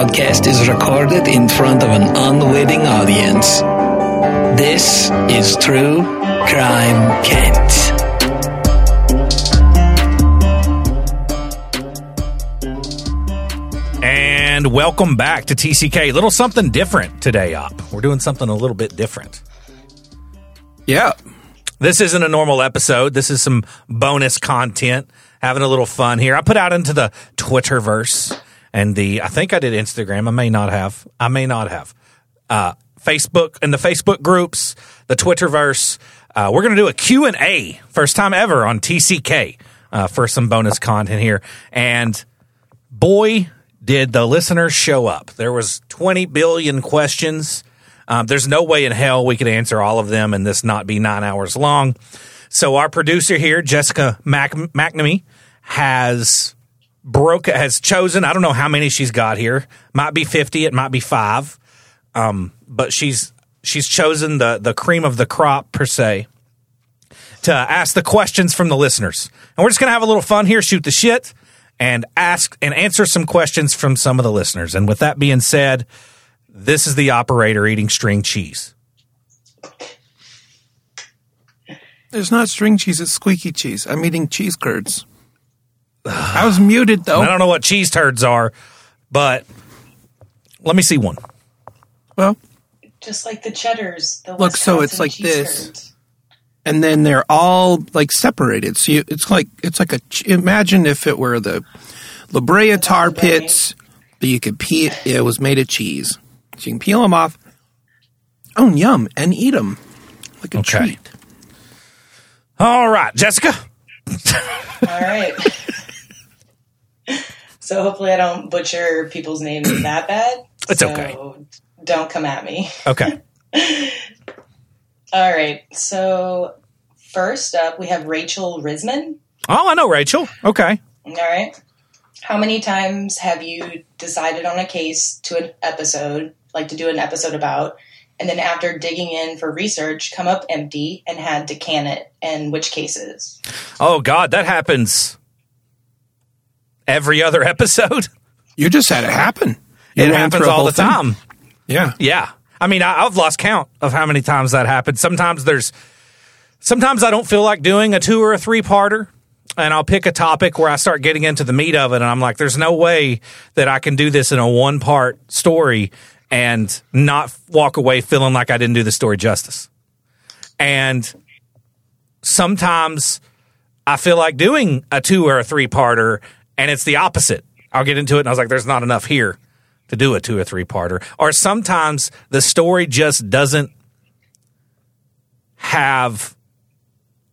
podcast is recorded in front of an unwitting audience. This is True Crime Kent. And welcome back to TCK. A Little something different today up. We're doing something a little bit different. Yeah. This isn't a normal episode. This is some bonus content. Having a little fun here. I put out into the Twitterverse and the I think I did Instagram. I may not have. I may not have. Uh, Facebook and the Facebook groups, the Twitterverse. Uh, we're going to do a Q&A first time ever on TCK uh, for some bonus content here. And boy, did the listeners show up. There was 20 billion questions. Um, there's no way in hell we could answer all of them and this not be nine hours long. So our producer here, Jessica Mac- McNamee, has broke has chosen. I don't know how many she's got here. Might be 50. It might be five. Um, but she's she's chosen the the cream of the crop per se to ask the questions from the listeners. And we're just gonna have a little fun here, shoot the shit, and ask and answer some questions from some of the listeners. And with that being said, this is the operator eating string cheese. It's not string cheese, it's squeaky cheese. I'm eating cheese curds. I was muted though. I don't know what cheese turds are, but let me see one. Well, just like the cheddars. The Look, so it's like this. curds. and then they're all like separated. So you, it's like it's like a. Imagine if it were the La Brea tar pits, but you could peel. It was made of cheese, so you can peel them off. Oh, yum, and eat them like a Okay. treat. All right, Jessica. All right. so hopefully I don't butcher people's names that bad. It's So okay. Don't come at me. Okay. All right. So first up, we have Rachel Risman. Oh, I know Rachel. Okay. All right. How many times have you decided on a case to an episode, like to do an episode about, and then after digging in for research, come up empty and had to can it? And which cases? Oh God, that happens every other episode. You just had it happen. You It happens all the thing. time. Yeah. Yeah. I mean, I, I've lost count of how many times that happens. Sometimes there's, sometimes I don't feel like doing a two or a three parter. And I'll pick a topic where I start getting into the meat of it. And I'm like, there's no way that I can do this in a one part story and not walk away feeling like I didn't do the story justice. And sometimes I feel like doing a two or a three parter and it's the opposite. I'll get into it and I was like, there's not enough here to do a two or three parter. Or sometimes the story just doesn't have,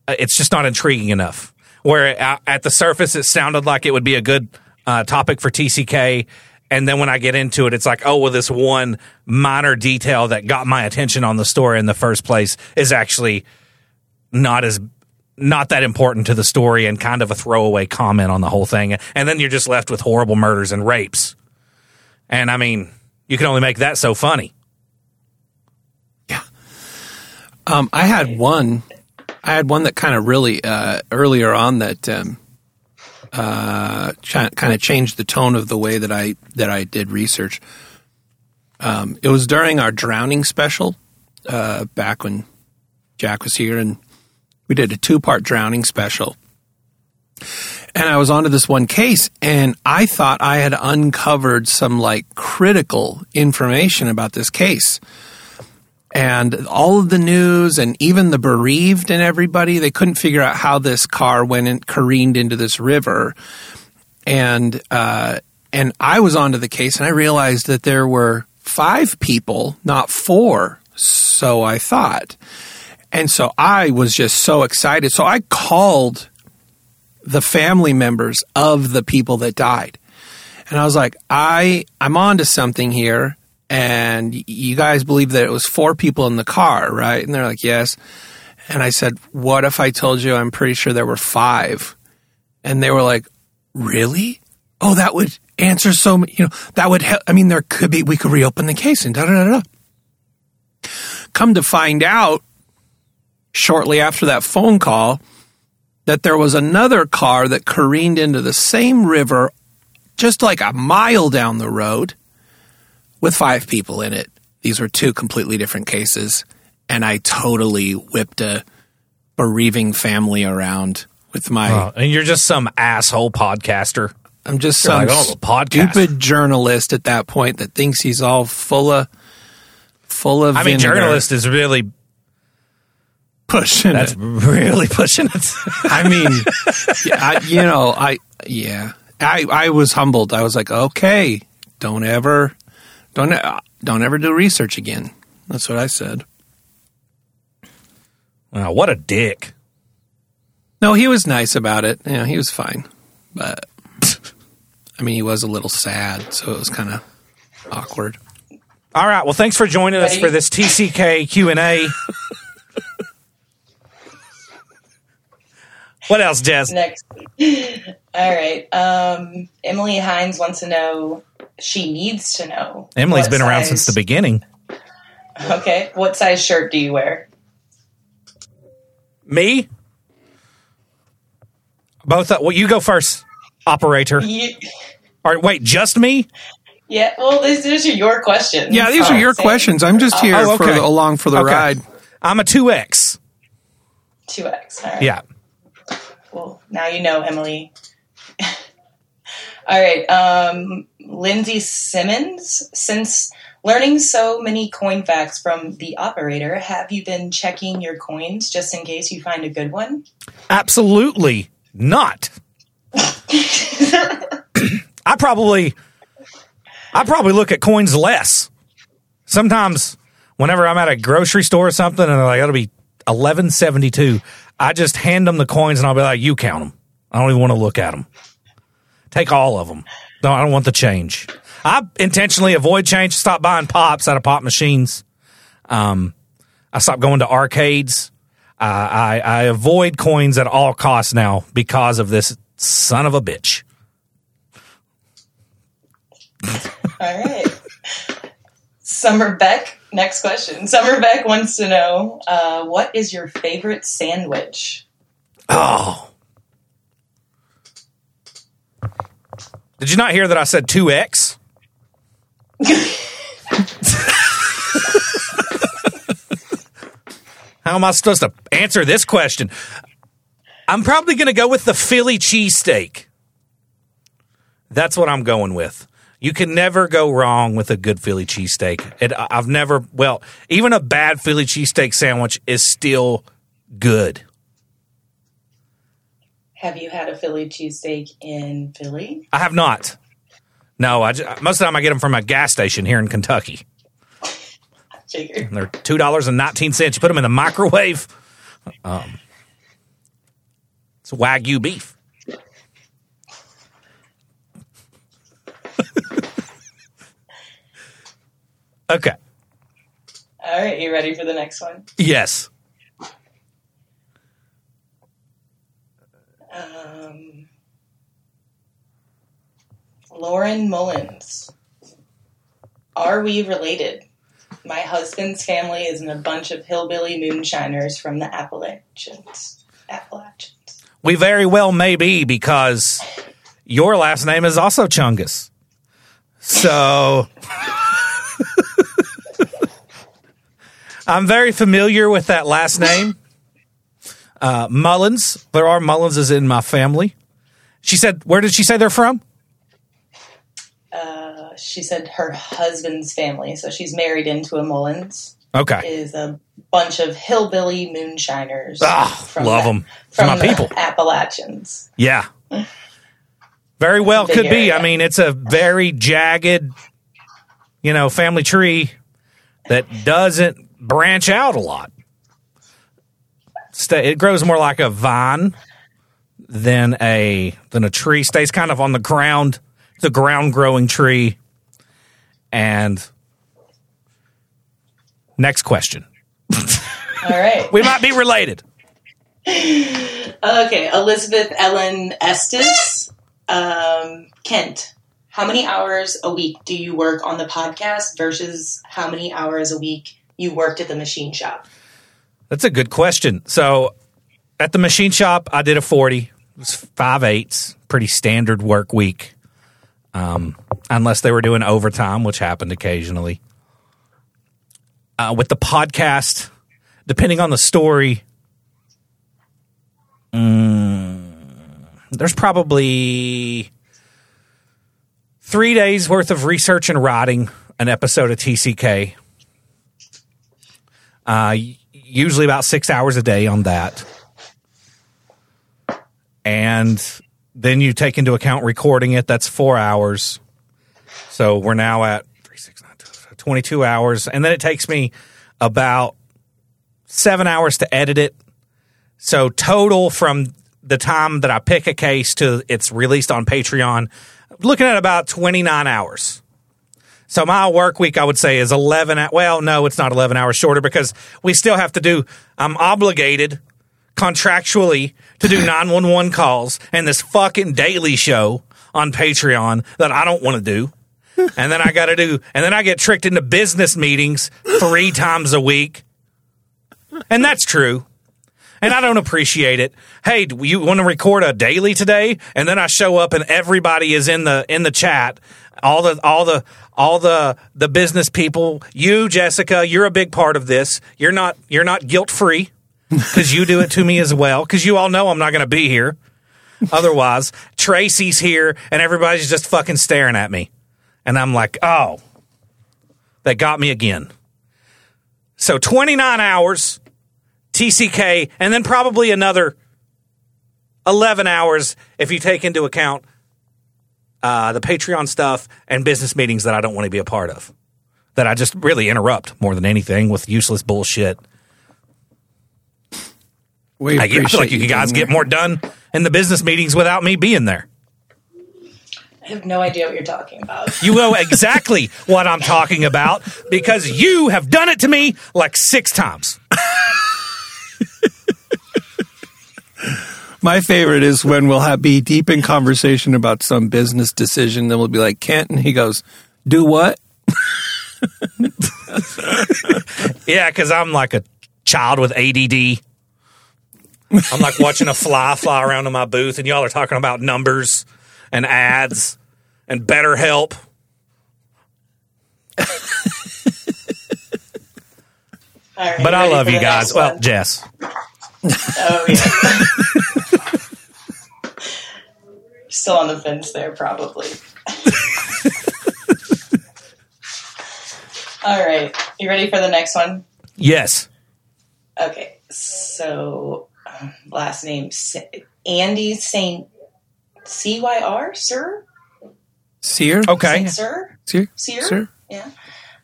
uh, it's just not intriguing enough. Where at the surface it sounded like it would be a good uh, topic for TCK. And then when I get into it, it's like, oh, well, this one minor detail that got my attention on the story in the first place is actually not as not that important to the story and kind of a throwaway comment on the whole thing. And then you're just left with horrible murders and rapes. And I mean, you can only make that so funny. Um, I had one. I had one that kind of really uh, earlier on that um, uh, ch- kind of changed the tone of the way that I that I did research. Um, it was during our drowning special uh, back when Jack was here, and we did a two part drowning special. And I was onto this one case, and I thought I had uncovered some like critical information about this case. And all of the news and even the bereaved and everybody they couldn't figure out how this car went and careened into this river. And uh, and I was onto the case and I realized that there were five people not four so I thought and so I was just so excited so I called the family members of the people that died and I was like I I'm onto something here and you guys believe that it was four people in the car, right? And they're like, yes. And I said, what if I told you I'm pretty sure there were five? And they were like, really? Oh, that would answer so many, you know, that would help. I mean, there could be, we could reopen the case and da da da da. Come to find out, shortly after that phone call, that there was another car that careened into the same river just like a mile down the road with five people in it. These were two completely different cases, and I totally whipped a bereaving family around with my. Oh, and you're just some asshole podcaster. I'm just You're some like, oh, podcast. stupid journalist at that point that thinks he's all full of full of. I mean, vinegar. journalist is really pushing that's it. really pushing it. I mean, I, you know, I yeah, I I was humbled. I was like, okay, don't ever, don't don't ever do research again. That's what I said. Wow, what a dick. No, he was nice about it. Yeah, he was fine, but I mean, he was a little sad, so it was kind of awkward. All right. Well, thanks for joining us for this TCK Q and A. What else, Jez? Next. All right. Um, Emily Hines wants to know. She needs to know. Emily's been around since the beginning. Okay. What size shirt do you wear? Me? Both. Uh, well, you go first, operator. You, Or wait, just me? yeah. Well, these, these are your questions. Yeah, these Oh, are your same. questions. I'm just here Oh, for okay. the, along for the Okay. ride. I'm a two X. Two X. All right. Yeah. Well, now you know, Emily. All right. Um, Lindsay Simmons, since learning so many coin facts from the operator, have you been checking your coins just in case you find a good one? Absolutely not. I probably I probably look at coins less. Sometimes whenever I'm at a grocery store or something and they're like that'll be 1172, I just hand them the coins and I'll be like you count them. I don't even want to look at them. Take all of them. No, I don't want the change. I intentionally avoid change. Stop buying pops out of pop machines. Um, I stop going to arcades. Uh, I, I avoid coins at all costs now because of this son of a bitch. All right. Summer Beck, next question. Summer Beck wants to know uh, what is your favorite sandwich? Oh. Did you not hear that I said 2X? How am I supposed to answer this question? I'm probably going to go with the Philly cheesesteak. That's what I'm going with. You can never go wrong with a good Philly cheesesteak. It, I've never, well, even a bad Philly cheesesteak sandwich is still good. Have you had a Philly cheesesteak in Philly? I have not. No, I ju- most of the time I get them from a gas station here in Kentucky. They're two dollars and nineteen cents. You put them in the microwave. Um, it's wagyu beef. Okay. All right, you ready for the next one? Yes. Um, Lauren Mullins. Are we related? My husband's family is in a bunch of hillbilly moonshiners from the Appalachians. Appalachians. We very well may be because your last name is also Chungus. So I'm very familiar with that last name. Uh, Mullins. There are Mullinses in my family. She said, where did she say they're from? Uh, she said her husband's family, so she's married into a Mullins, Okay. is a bunch of hillbilly moonshiners. Ah, love the- 'em. They're From my the people. Appalachians. Yeah. Very well could be. area. I mean, it's a very jagged, you know, family tree that doesn't branch out a lot. Sta- It grows more like a vine than a than a tree. Stays kind of on the ground. It's a ground growing tree. And next question. All right. We might be related. Okay, Elizabeth Ellen Estes. Um, Kent, how many hours a week do you work on the podcast versus how many hours a week you worked at the machine shop? That's a good question. So at the machine shop, I did a 40. It was five eighths, pretty standard work week. Um, unless they were doing overtime, which happened occasionally. Uh, with the podcast, depending on the story, mm, there's probably three days worth of research and writing an episode of TCK. Uh, usually about six hours a day on that. And then you take into account recording it, that's four hours. So we're now at three, six, nine, 22 hours. And then it takes me about seven hours to edit it. So total from the time that I pick a case to it's released on Patreon, looking at about 29 hours. So my work week, I would say, is 11. Well, no, it's not 11 hours shorter because we still have to do, I'm obligated contractually to do 911 calls and this fucking daily show on Patreon that I don't want to do. And then I got to do, and then I get tricked into business meetings three times a week. And that's true. And I don't appreciate it. Hey, do you want to record a daily today? And then I show up and everybody is in the in the chat. All the all the all the the business people. You, Jessica, you're a big part of this. You're not you're not guilt free because you do it to me as well. Because you all know I'm not going to be here. Otherwise, Tracy's here and everybody's just fucking staring at me, and I'm like, oh, they got me again. So 29 hours TCK, and then probably another 11 hours if you take into account uh, the Patreon stuff and business meetings that I don't want to be a part of. That I just really interrupt more than anything with useless bullshit. We I, I feel like appreciate you guys get more done in the business meetings without me being there. I have no idea what you're talking about. You know exactly what I'm talking about because you have done it to me like six times. My favorite is when we'll have, be deep in conversation about some business decision. Then we'll be like, Kent, and he goes, "Do what?" Yeah, because I'm like a child with ADD. I'm like watching a fly fly around in my booth, and y'all are talking about numbers and ads and better help. All right, But I love you guys. Well. Jess. Oh yeah. Still on the fence there, probably. All right, you ready for the next one? Yes. Okay, so um, last name Andy Saint C Y R Sir Sear? Okay. Saint Sir Sear? Seer Sir? yeah.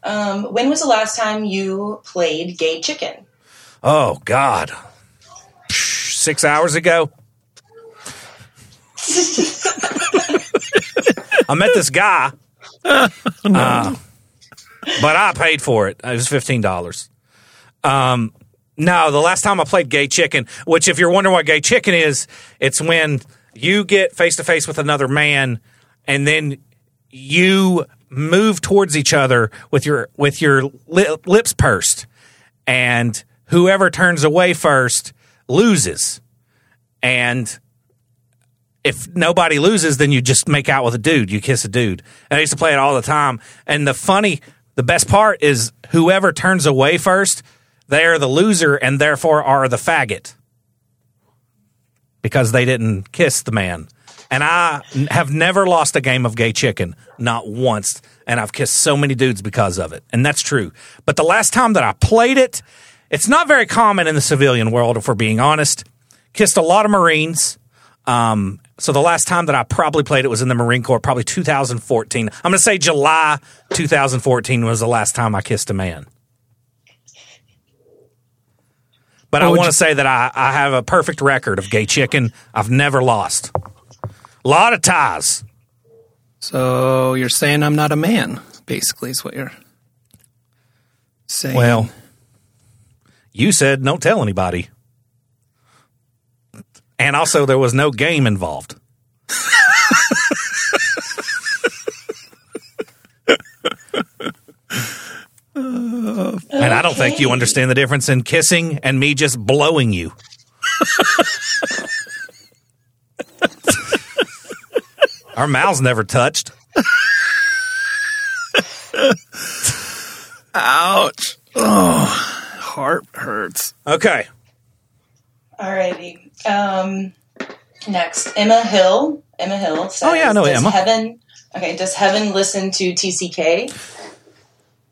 Um, when was the last time you played Gay Chicken? Oh God. Six hours ago. I met this guy. Uh, but I paid for it. It was fifteen dollars. Um, no, the last time I played Gay Chicken, which if you're wondering what Gay Chicken is, it's when you get face to face with another man, and then you move towards each other with your with your li- lips pursed, and whoever turns away first loses. And if nobody loses, then you just make out with a dude. You kiss a dude. And I used to play it all the time. And the funny, the best part is whoever turns away first, they are the loser and therefore are the faggot because they didn't kiss the man. And I have never lost a game of gay chicken, not once. And I've kissed so many dudes because of it. And that's true. But the last time that I played it, it's not very common in the civilian world, if we're being honest. Kissed a lot of Marines. Um, so the last time that I probably played it was in the Marine Corps, probably 2014. I'm going to say July 2014 was the last time I kissed a man. But I What want to say that I, I have a perfect record of gay chicken. I've never lost. A lot of ties. So you're saying I'm not a man, basically, is what you're saying. Well, you said don't tell anybody. And also, there was no game involved. and I don't think you understand the difference in kissing and me just blowing you. Our mouths never touched. Ouch. Oh, heart hurts. Okay. Alrighty. Um, next, Emma Hill. Emma Hill says, Oh, yeah, I know does Emma. Heaven, okay, does Heaven listen to TCK?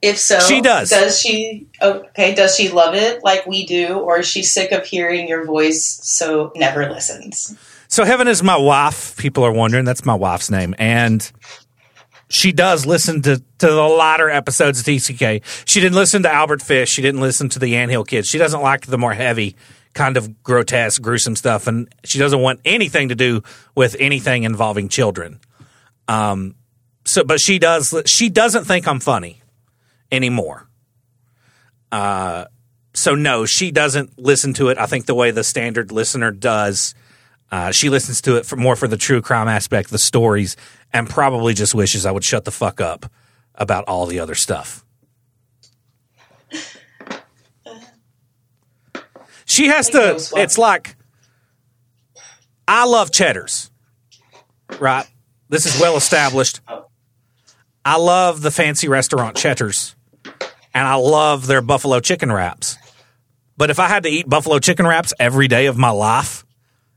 If so, She does. Does she? Okay, does she love it like we do, or is she sick of hearing your voice, so never listens? So Heaven is my wife. People are wondering. That's my wife's name. And she does listen to, to the latter episodes of TCK. She didn't listen to Albert Fish. She didn't listen to the Anthill Kids. She doesn't like the more heavy, kind of grotesque, gruesome stuff. And she doesn't want anything to do with anything involving children. Um, so, but she does, she doesn't think I'm funny anymore. Uh, so no, she doesn't listen to it. I think the way the standard listener does. Uh, she listens to it for more for the true crime aspect, the stories, and probably just wishes I would shut the fuck up about all the other stuff. She has to. It's like I love cheddars, right? This is well established. I love the fancy restaurant cheddars, and I love their buffalo chicken wraps. But if I had to eat buffalo chicken wraps every day of my life,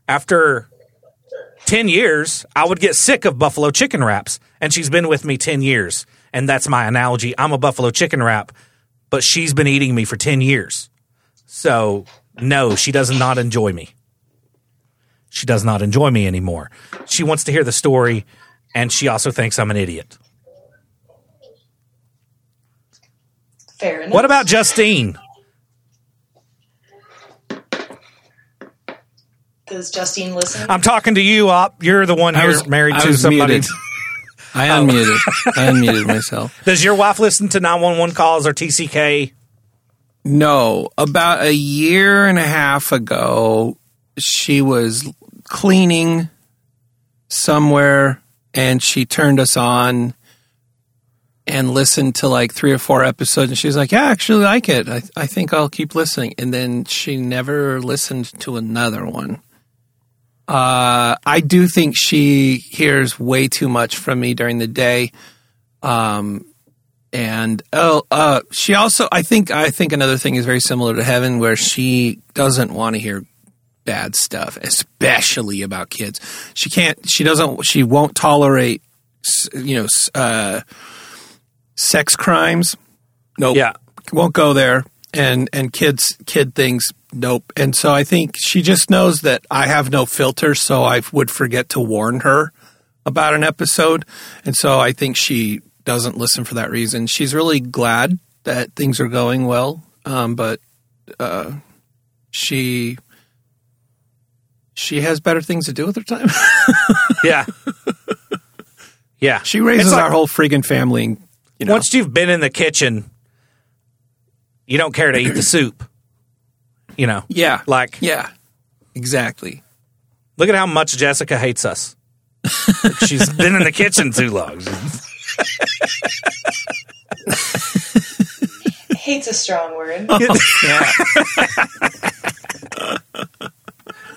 after 10 years, I would get sick of buffalo chicken wraps. And she's been with me 10 years. And that's my analogy. I'm a buffalo chicken wrap, but she's been eating me for 10 years. So, no, she does not enjoy me. She does not enjoy me anymore. She wants to hear the story, and she also thinks I'm an idiot. Fair enough. What about Justine? does Justine listen? I'm talking to you, Op. You're the one I here was- married I to was somebody. muted. I oh. unmuted. I unmuted myself. Does your wife listen to 911 calls or TCK? No, about a year and a half ago, she was cleaning somewhere and she turned us on and listened to like three or four episodes. And she's like, Yeah, I actually like it. I, I think I'll keep listening. And then she never listened to another one. Uh, I do think she hears way too much from me during the day. Um, and oh, uh, she also I think I think another thing is very similar to Heaven, where she doesn't want to hear bad stuff, especially about kids. She can't. She doesn't. She won't tolerate, you know, uh, sex crimes. Nope. Yeah. won't go there. And and kids kid things. Nope. And so I think she just knows that I have no filter, so I would forget to warn her about an episode. And so I think she doesn't listen for that reason. She's really glad that things are going well, um, but uh, she she has better things to do with her time. Yeah. yeah. she raises like- our whole friggin' family. You know, Once you've been in the kitchen, you don't care to eat the soup. You know, yeah, like yeah, exactly. look at how much Jessica hates us. She's been in the kitchen too long. Hate's a strong word. Yeah.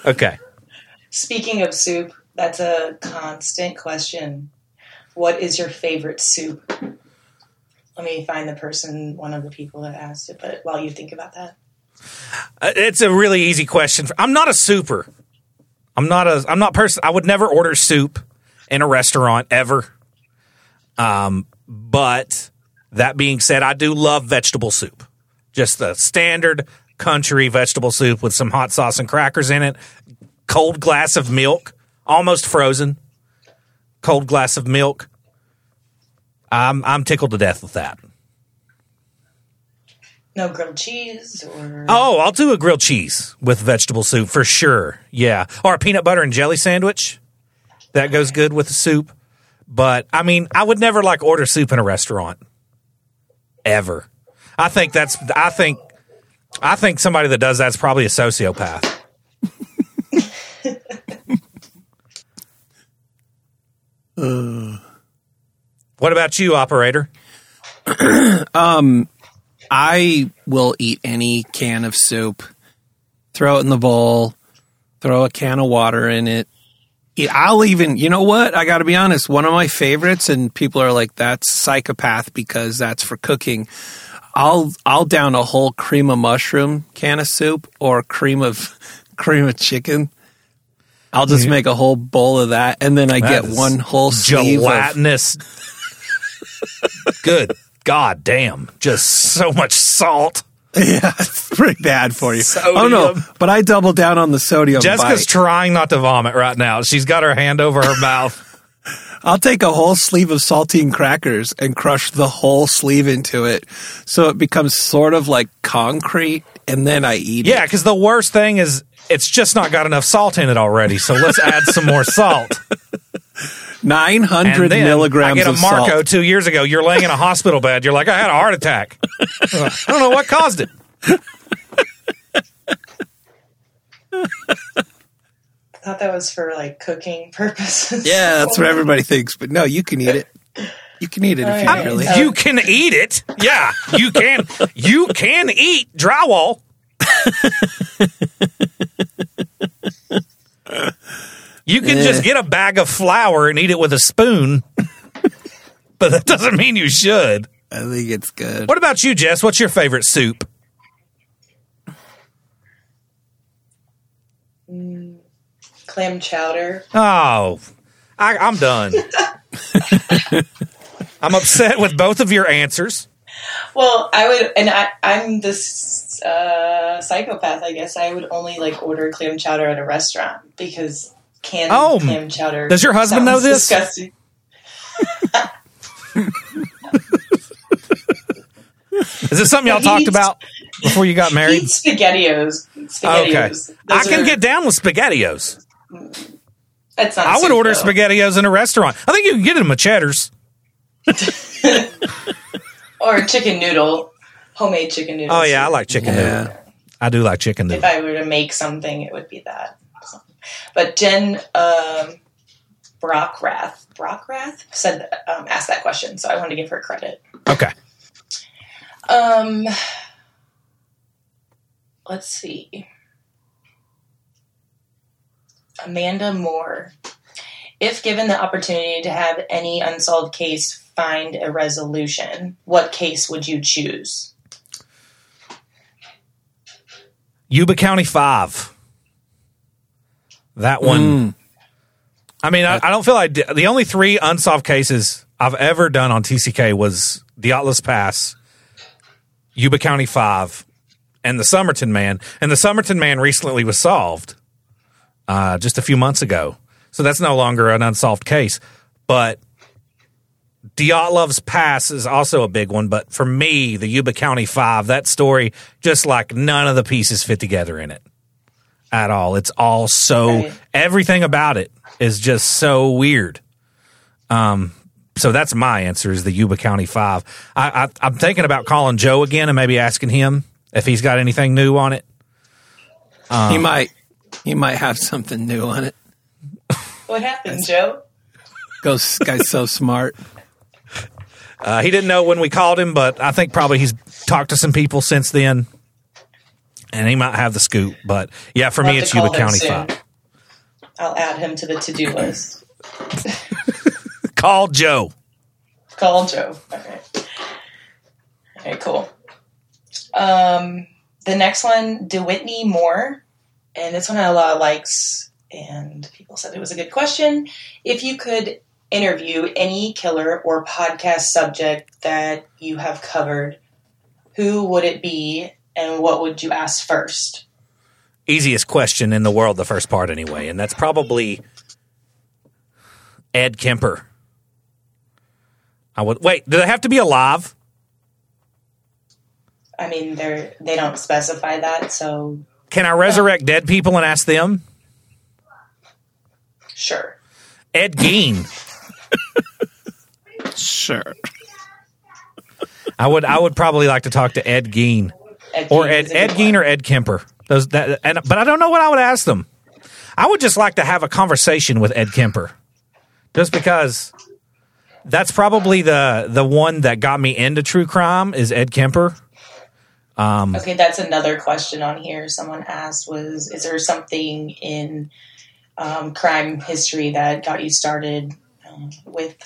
Okay. Speaking of soup, that's a constant question. What is your favorite soup? Let me find the person, one of the people that asked it, but while you think about that. Uh, It's a really easy question. I'm not a super. I'm not a. I'm not person. I would never order soup in a restaurant ever. Um, but that being said, I do love vegetable soup. Just the standard country vegetable soup with some hot sauce and crackers in it. Cold glass of milk, almost frozen. Cold glass of milk. I'm I'm tickled to death with that. No grilled cheese or Oh, I'll do a grilled cheese with vegetable soup for sure. Yeah. Or a peanut butter and jelly sandwich. That goes good with the soup. But I mean, I would never like order soup in a restaurant. Ever. I think that's I think I think somebody that does that's probably a sociopath. what about you, operator? um, I will eat any can of soup, throw it in the bowl, throw a can of water in it. Yeah, I'll even, you know what? I got to be honest. One of my favorites, and people are like, that's psychopath because that's for cooking. I'll I'll down a whole cream of mushroom can of soup or cream of cream of chicken. I'll just make a whole bowl of that, and then I That get one whole sleeve of gelatinous. Good God damn. Just so much salt. Yeah, it's pretty bad for you. Sodium. Oh no, but I double down on the sodium. Jessica's bite. trying not to vomit right now. She's got her hand over her mouth. I'll take a whole sleeve of saltine crackers and crush the whole sleeve into it, so it becomes sort of like concrete, and then I eat Yeah, it. because the worst thing is it's just not got enough salt in it already. So let's add some more salt. Nine And hundred then milligrams I get a Marco salt. two years ago. You're laying in a hospital bed. You're like, I had a heart attack. I don't know what caused it. I thought that was for like cooking purposes. Yeah, that's what everybody thinks, but no, you can eat it. You can eat it if you Alright. really. Uh, You can eat it. Yeah, you can. You can eat drywall. you can just get a bag of flour and eat it with a spoon, but that doesn't mean you should. I think it's good. What about you, Jess? What's your favorite soup? Clam chowder. Oh, I, I'm done. I'm upset with both of your answers. Well, I would, and I, I'm this uh, psychopath. I guess I would only like order clam chowder at a restaurant because canned Oh, clam chowder. does your husband know sounds this? Disgusting. Is this something y'all talked eats- about before you got married? Eat spaghettios. Okay, Spaghettios. I can are- get down with spaghettios. That's not. I would order though. spaghettios in a restaurant. I think you can get them at Cheddar's. or chicken noodle, homemade chicken noodle. Oh yeah, I like chicken noodle. Yeah. I do like chicken noodles. If. I were to make something, it would be that. But Jen um, Brockrath, Brockrath said um, asked that question, so I wanted to give her credit. Okay. Um, let's see. Amanda Moore. If given the opportunity to have any unsolved case find a resolution, what case would you choose? Yuba County Five. That one. Mm. I mean, I, I don't feel like the only three unsolved cases I've ever done on TCK was Dyatlov Pass, Yuba County Five, and the Somerton Man. And the Somerton Man recently was solved uh, just a few months ago, so that's no longer an unsolved case. But Dyatlov's Pass is also a big one. But for me, the Yuba County Five, that story, just like none of the pieces fit together in it at all. It's all so Right. everything about it is just so weird. Um, so that's my answer is the Yuba County Five. I, I, I'm thinking about calling Joe again and maybe asking him if he's got anything new on it. Um, he might. He might have something new on it. What happened, Joe? Goes guy's so smart. Uh, he didn't know when we called him, but I think probably he's talked to some people since then, and he might have the scoop. But yeah, for I'll me, it's Yuba County soon. Five. I'll add him to the to-do list. Call Joe. Call Joe. Okay. Okay, cool. Um, the next one, DeWhitney Moore, and this one had a lot of likes, and people said it was a good question. If you could interview any killer or podcast subject that you have covered, who would it be, and what would you ask first? easiest question in the world, the first part anyway, and that's probably Ed Kemper. I would wait. Do they have to be alive? I mean, they're they don't specify that, so Can I resurrect dead people and ask them? sure. Ed Gein. Sure. I would. I would probably like to talk to Ed Gein Ed or Ed Ed Gein or Ed Kemper. Those that. And but I don't know what I would ask them. I would just like to have a conversation with Ed Kemper, just because. That's probably the the one that got me into true crime is Ed Kemper. Okay, that's another question on here. Someone asked was is there something in um, crime history that got you started um, with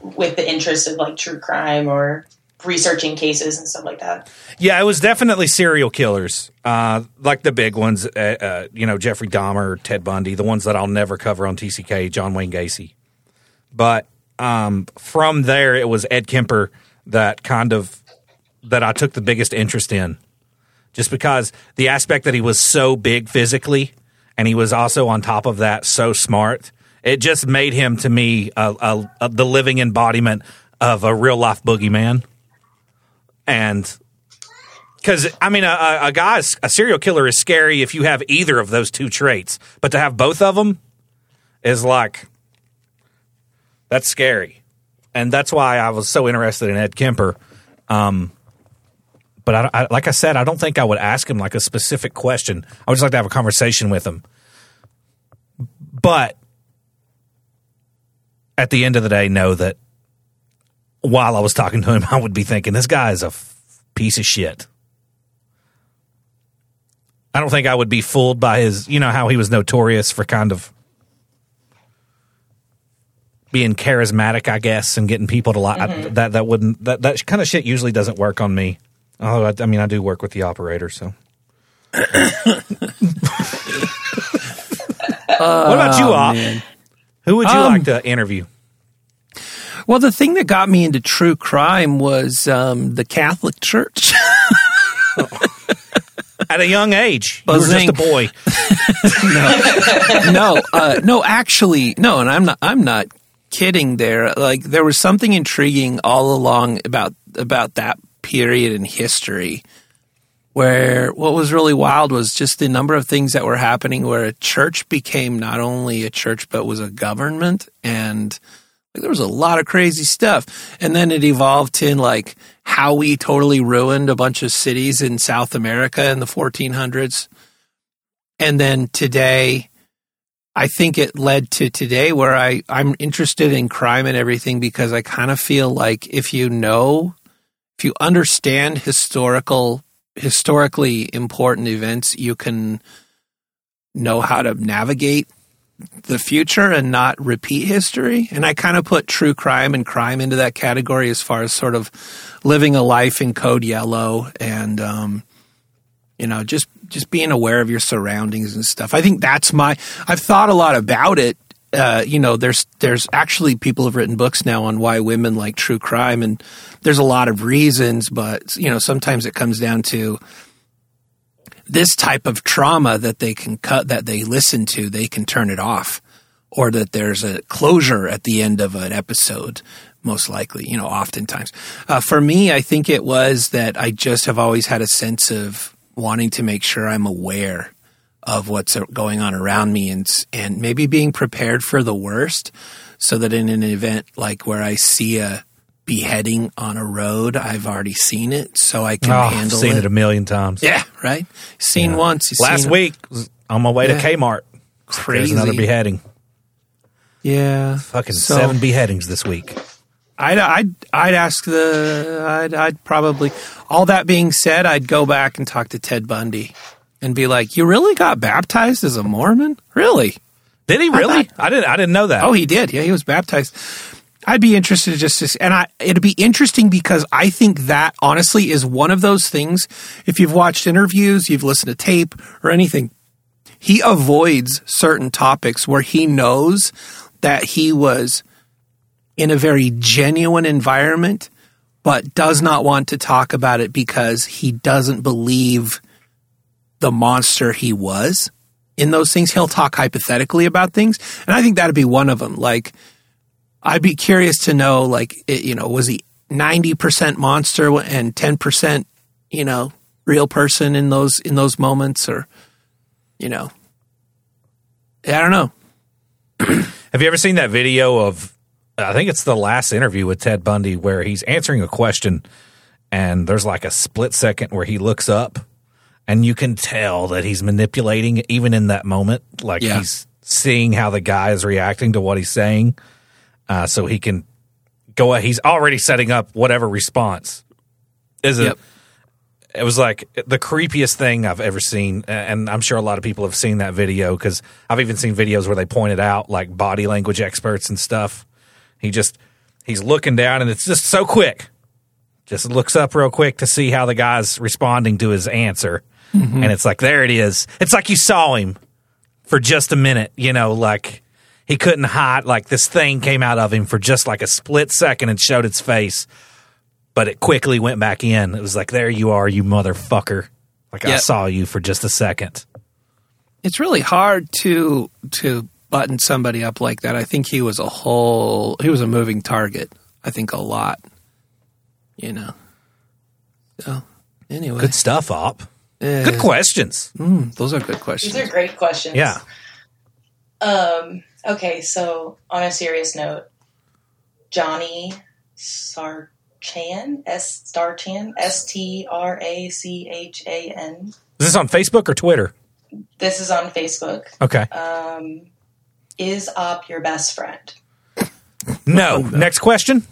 with the interest of like true crime or researching cases and stuff like that. Yeah, it was definitely serial killers, uh, like the big ones. Uh, uh, you know, Jeffrey Dahmer, Ted Bundy, the ones that I'll never cover on TCK, John Wayne Gacy. But um, from there, it was Ed Kemper that kind of that I took the biggest interest in, just because the aspect that he was so big physically, and he was also on top of that so smart. It just made him to me a, a, a, the living embodiment of a real life boogeyman and because I mean, a, a guy, a serial killer is scary if you have either of those two traits, but to have both of them is like that's scary, and that's why I was so interested in Ed Kemper. Um, but I, I, like I said, I don't think I would ask him like a specific question. I would just like to have a conversation with him. But at the end of the day, know that while I was talking to him, I would be thinking, this guy is a f- piece of shit. I don't think I would be fooled by his, you know, how he was notorious for kind of being charismatic, I guess, and getting people to like mm-hmm. that. That wouldn't that that kind of shit usually doesn't work on me. Oh, I, I mean, I do work with the operator, so. uh, what about you, Op? Who would you um, like to interview? Well, the thing that got me into true crime was um, the Catholic Church. At a young age, you were just a boy. no, no, uh, no. Actually, no. And I'm not. I'm not kidding. There, like, there was something intriguing all along about about that period in history where what was really wild was just the number of things that were happening where a church became not only a church but was a government and there was a lot of crazy stuff. And then it evolved to like how we totally ruined a bunch of cities in South America in the 1400s. And then today, I think it led to today where I, I'm interested in crime and everything because I kind of feel like if you know, if you understand historical, historically important events, you can know how to navigate the future and not repeat history. And I kind of put true crime and crime into that category as far as sort of living a life in code yellow and, um, you know, just just being aware of your surroundings and stuff. I think that's my. I've thought a lot about it. Uh, you know, there's there's actually people have written books now on why women like true crime, and there's a lot of reasons. But you know, sometimes it comes down to this type of trauma that they can cut, that they listen to, they can turn it off, or that there's a closure at the end of an episode. Most likely, you know, oftentimes. Uh, for me, I think it was that I just have always had a sense of wanting to make sure I'm aware of what's going on around me and and maybe being prepared for the worst so that in an event like where I see a beheading on a road. I've already seen it, so I can oh, handle seen it. it a million times. Yeah, right. Seen yeah. once. Last seen week on my way yeah. to Kmart. Crazy. There's another beheading. Yeah, fucking so, seven beheadings this week. I'd, I'd I'd ask the I'd I'd probably all that being said I'd go back and talk to Ted Bundy and be like you really got baptized as a Mormon really did he really I, thought, I didn't I didn't know that oh he did yeah he was baptized I'd be interested just to, and I, it'd be interesting because I think that honestly is one of those things. If you've watched interviews, you've listened to tape or anything, he avoids certain topics where he knows that he was in a very genuine environment, but does not want to talk about it because he doesn't believe the monster he was in those things. He'll talk hypothetically about things. And I think that'd be one of them. Like, I'd be curious to know, like, it, you know, was he ninety percent monster and ten percent, you know, real person in those in those moments, or, you know, I don't know. Have you ever seen that video of? I think it's the last interview with Ted Bundy where he's answering a question, and there's like a split second where he looks up, and you can tell that he's manipulating even in that moment, like yeah. he's seeing how the guy is reacting to what he's saying uh, so he can go. He's already setting up whatever response. Is it? Yep. It was like the creepiest thing I've ever seen, and I'm sure a lot of people have seen that video because I've even seen videos where they pointed out like body language experts and stuff. He just he's looking down, and it's just so quick. just looks up real quick to see how the guy's responding to his answer. And it's like, there it is. It's like you saw him for just a minute, you know, like he couldn't hide, like this thing came out of him for just like a split second and showed its face, but it quickly went back in. It was like, there you are, you motherfucker. Like I saw you for just a second. It's really hard to to button somebody up like that. I think he was a whole he was a moving target. I think a lot. You know. So anyway, Good stuff, Op. Good questions. mm, those are good questions. These are great questions. Yeah. Um. Okay. So, on a serious note, Johnny Sarchan, S Starchan, S T R A C H A N. Is this on Facebook or Twitter? This is on Facebook. Okay. Um, is Op your best friend? No. Next question.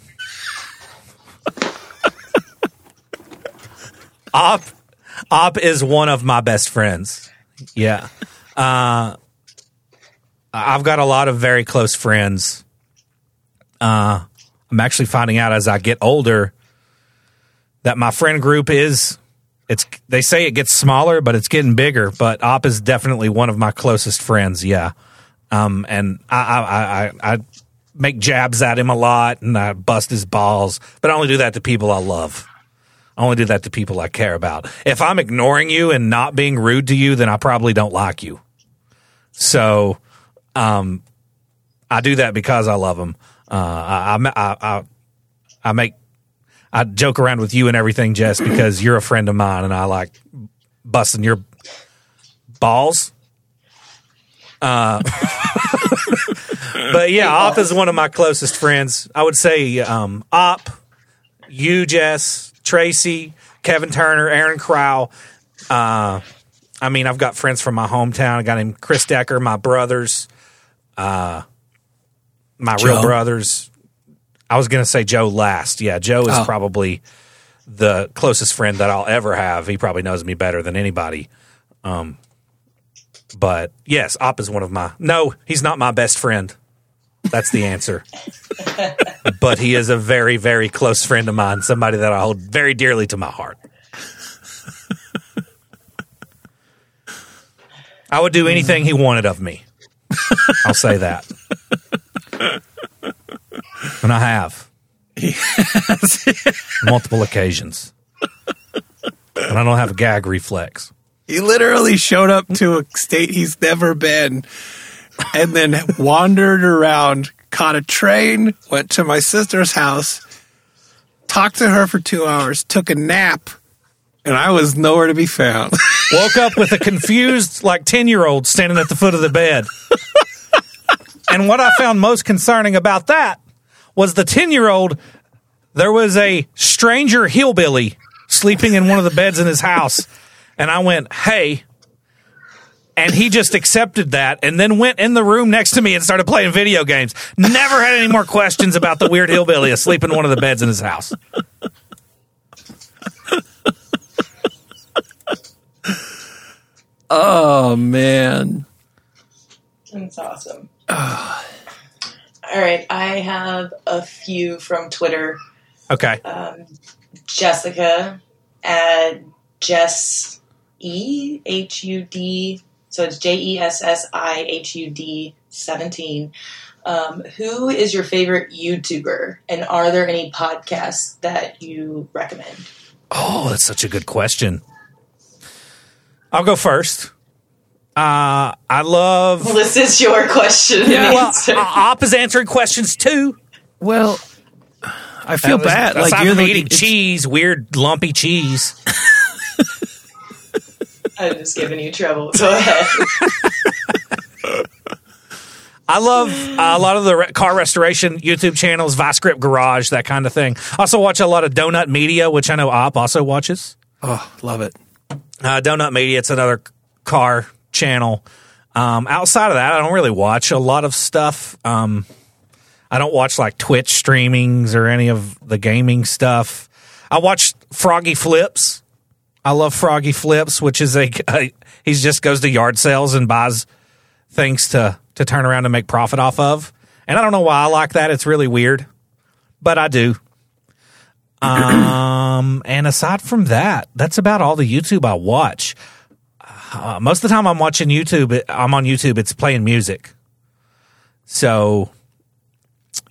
Op Op is one of my best friends. Yeah. Uh I've got a lot of very close friends. Uh I'm actually finding out as I get older that my friend group is it's they say it gets smaller, but it's getting bigger. But Op is definitely one of my closest friends, yeah. Um and I I I, I make jabs at him a lot and I bust his balls, but I only do that to people I love. I only do that to people I care about. If I'm ignoring you and not being rude to you, then I probably don't like you. So, um, I do that because I love them. Uh, I, I, I, I, make, I joke around with you and everything, Jess, because you're a friend of mine and I like busting your balls. Uh, but yeah, Op is one of my closest friends. I would say um, Op, you, Jess, Tracy, Kevin Turner, Aaron Crow. Uh, I mean, I've got friends from my hometown. I got him Chris Decker, my brothers, uh, my real brothers. I was going to say Joe last. Yeah, Joe is Oh. probably the closest friend that I'll ever have. He probably knows me better than anybody. Um, but yes, Op is one of my. No, he's not my best friend. That's the answer. but he is a very, very close friend of mine, somebody that I hold very dearly to my heart. I would do anything he wanted of me. I'll say that. And I have. Multiple occasions. And I don't have a gag reflex. He literally showed up to a state he's never been and then wandered around, caught a train, went to my sister's house, talked to her for two hours, took a nap, and I was nowhere to be found. Woke up with a confused, like 10 year old standing at the foot of the bed. And what I found most concerning about that was the 10 year old, there was a stranger hillbilly sleeping in one of the beds in his house. And I went, hey. And he just accepted that and then went in the room next to me and started playing video games. Never had any more questions about the weird hillbilly asleep in one of the beds in his house. Oh, man. That's awesome. All right, I have a few from Twitter. Okay. Jessica at Jess E H U D. So it's J E S S I H U D seventeen. Um, who is your favorite YouTuber, and are there any podcasts that you recommend? Oh, that's such a good question. I'll go first. Uh, I love. Well, this is your question. and Well, answer. uh, Op is answering questions too. Well, I feel bad. Like you're the, eating it's- cheese, weird lumpy cheese. I'm just giving you trouble. Go ahead. I love uh, a lot of the re- car restoration YouTube channels, Vice Grip Garage, that kind of thing. Also watch a lot of Donut Media, which I know Op also watches. Oh, love it. Uh, Donut Media, it's another car channel. Um, outside of that, I don't really watch a lot of stuff. Um, I don't watch like Twitch streamings or any of the gaming stuff. I watch Froggy Flips. I love Froggy Flips, which is a, a he just goes to yard sales and buys things to to turn around and make profit off of. And I don't know why I like that. It's really weird, but I do. Um, and aside from that, that's about all the YouTube I watch. Uh, most of the time I'm watching YouTube, I'm on YouTube, it's playing music. So,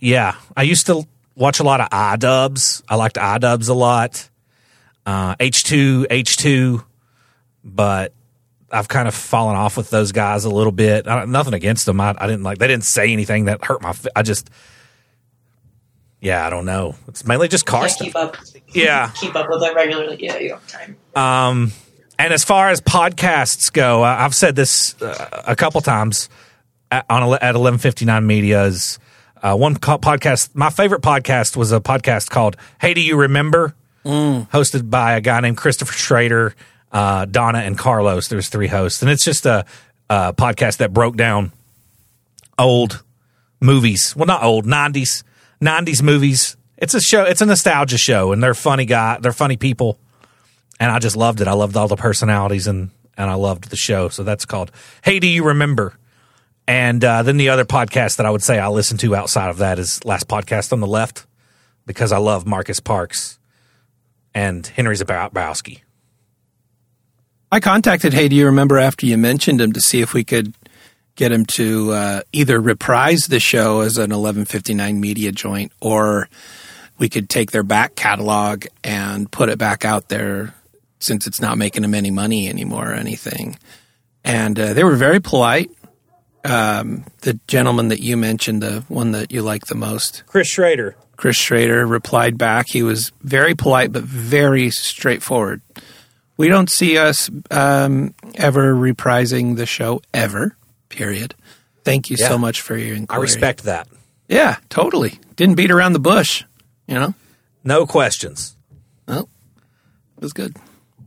yeah, I used to watch a lot of iDubbbz. I liked iDubbbz a lot. Uh, H2, H2, but I've kind of fallen off with those guys a little bit. Nothing against them. I, I didn't like, they didn't say anything that hurt my, I just, yeah, I don't know. It's mainly just car Can't stuff. keep up. Yeah. Keep up with it regularly. Yeah, you don't have time. Um, and as far as podcasts go, I- I've said this uh, a couple times at, on at eleven fifty nine media's uh, one co- podcast. My favorite podcast was a podcast called "Hey, Do You Remember?" hosted by a guy named Christopher Schrader, uh, Donna, and Carlos. There's three hosts, and it's just a, a podcast that broke down old movies. Well, not old, nineties, nineties movies. It's a show. It's a nostalgia show, and they're funny guy. They're funny people and I just loved it. I loved all the personalities and and I loved the show. So that's called Hey, Do You Remember? And uh, then the other podcast that I would say I listen to outside of that is Last Podcast on the Left because I love Marcus Parks and Henry Zebrowski. I contacted Hey, do you remember after you mentioned him to see if we could get him to uh, either reprise the show as an 1159 media joint or we could take their back catalog and put it back out there since it's not making them any money anymore or anything. And uh, they were very polite. Um, the gentleman that you mentioned, the one that you like the most, Chris Schrader. Chris Schrader replied back. He was very polite but very straightforward. We don't see us um, ever reprising the show ever. Period. Thank you Yeah. so much for your I respect that. Yeah, totally. Didn't beat around the bush. You know, No questions. well, it was good.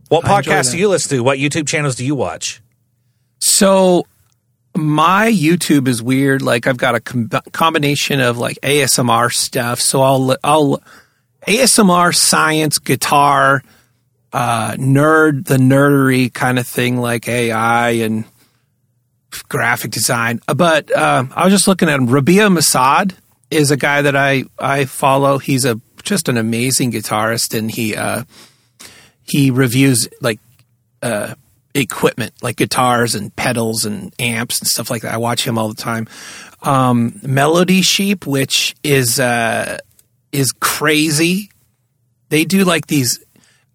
What podcasts do you listen to? What YouTube channels do you watch? So my YouTube is weird. Like I've got a com- combination of like ASMR stuff. So I'll I'll ASMR, science, guitar, uh, nerd, the nerdery kind of thing, like AI and graphic design. But uh, I was just looking at him. Rabea Massaad is a guy that I I follow. He's a just an amazing guitarist, and he uh, he reviews like uh, equipment like guitars and pedals and amps and stuff like that. I watch him all the time. Um, Melody Sheep, which is uh, is crazy. They do like these.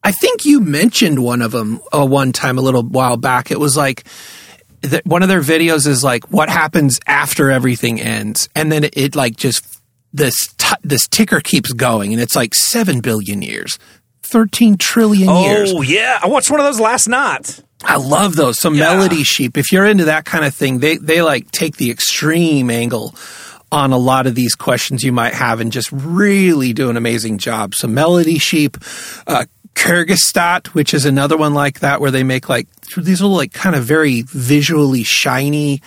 I think you mentioned one of them uh, one time a little while back. It was like th- one of their videos is like what happens after everything ends, and then it, it like just this t- this ticker keeps going, and it's like seven billion years, thirteen trillion years. Oh yeah, I watched one of those last night. I love those. So Yeah. melody sheep. If you're into that kind of thing, they they like take the extreme angle on a lot of these questions you might have and just really do an amazing job. So melody sheep, uh, Kurzgesagt, which is another one like that, where they make like these little like kind of very visually shiny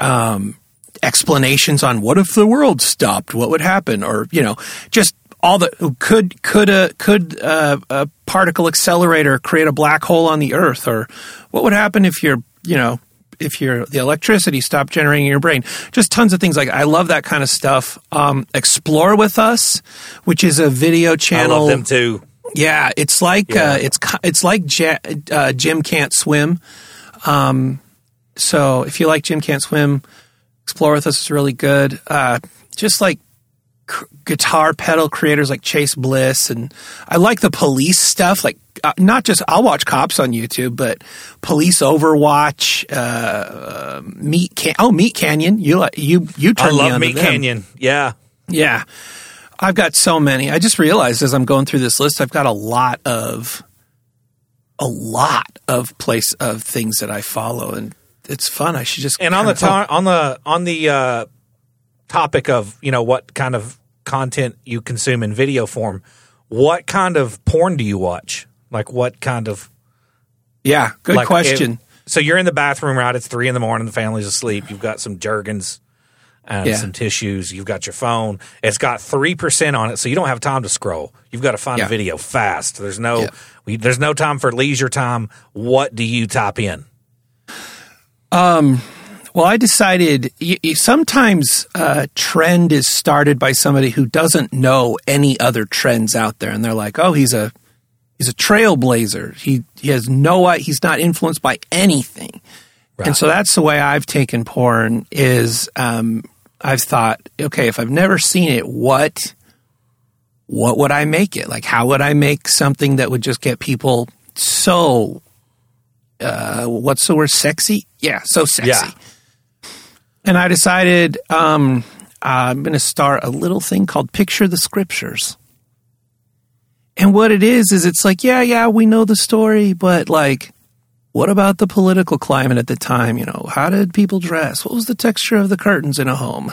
um, explanations on what if the world stopped, what would happen, or you know, just all the could could a could a, a particle accelerator create a black hole on the Earth, or what would happen if you're you know if your the electricity stopped generating in your brain? Just tons of things like I love that kind of stuff. Um, Explore with us, which is a video channel. I love them too. Yeah, it's like Yeah. uh, it's it's like Ja- uh, Jim can't swim. Um, so if you like Jim can't swim, explore with us is really good. Uh, just like c- guitar pedal creators like Chase Bliss, and I like the police stuff. Like uh, not just I'll watch cops on YouTube, but police Overwatch, uh, uh, Meat Can- oh Meat Canyon. You like you you I turned me love on to Meat. Canyon. Yeah. Yeah. I've got so many. I just realized as I'm going through this list, I've got a lot of a lot of place of things that I follow and it's fun. I should just And on the kinda- on the on the uh, topic of you know what kind of content you consume in video form, what kind of porn do you watch? Like what kind of Yeah, good like, question. if- so you're in the bathroom, right? It's three in the morning. The family's asleep. You've got some Jergens and Yeah. some tissues. You've got your phone. It's got three percent on it, so you don't have time to scroll. You've got to find Yeah. a video fast. There's no Yeah. we, there's no time for leisure time. What do you type in? Um Well, I decided y- y- sometimes uh, trend is started by somebody who doesn't know any other trends out there, and they're like, "Oh, he's a he's a trailblazer. He he has no he's not influenced by anything." And so that's the way I've taken porn. Is um, I've thought, okay, if I've never seen it, what what would I make it? Like, how would I make something that would just get people so uh, what's the word? Sexy? Yeah, so sexy. Yeah. And I decided um, I'm going to start a little thing called Picture the Scriptures. And what it is, is it's like, yeah, yeah, we know the story, but like, what about the political climate at the time? You know, how did people dress? What was the texture of the curtains in a home?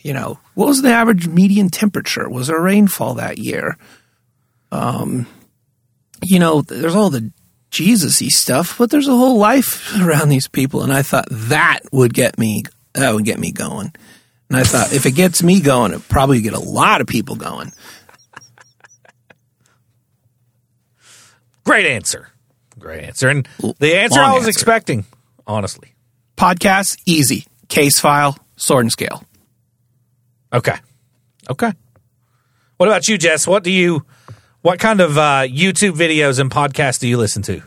You know, what was the average median temperature? Was there rainfall that year? Um, you know, there's all the Jesus-y stuff, but there's a whole life around these people, and I thought that would get me that would get me going. And I thought if it gets me going, it probably get a lot of people going. Great answer. Great answer. And the answer Long I was answer. expecting, honestly. Podcasts, easy. Case file, sword and scale. Okay. Okay. What about you, Jess? What do you, what kind of uh, YouTube videos and podcasts do you listen to?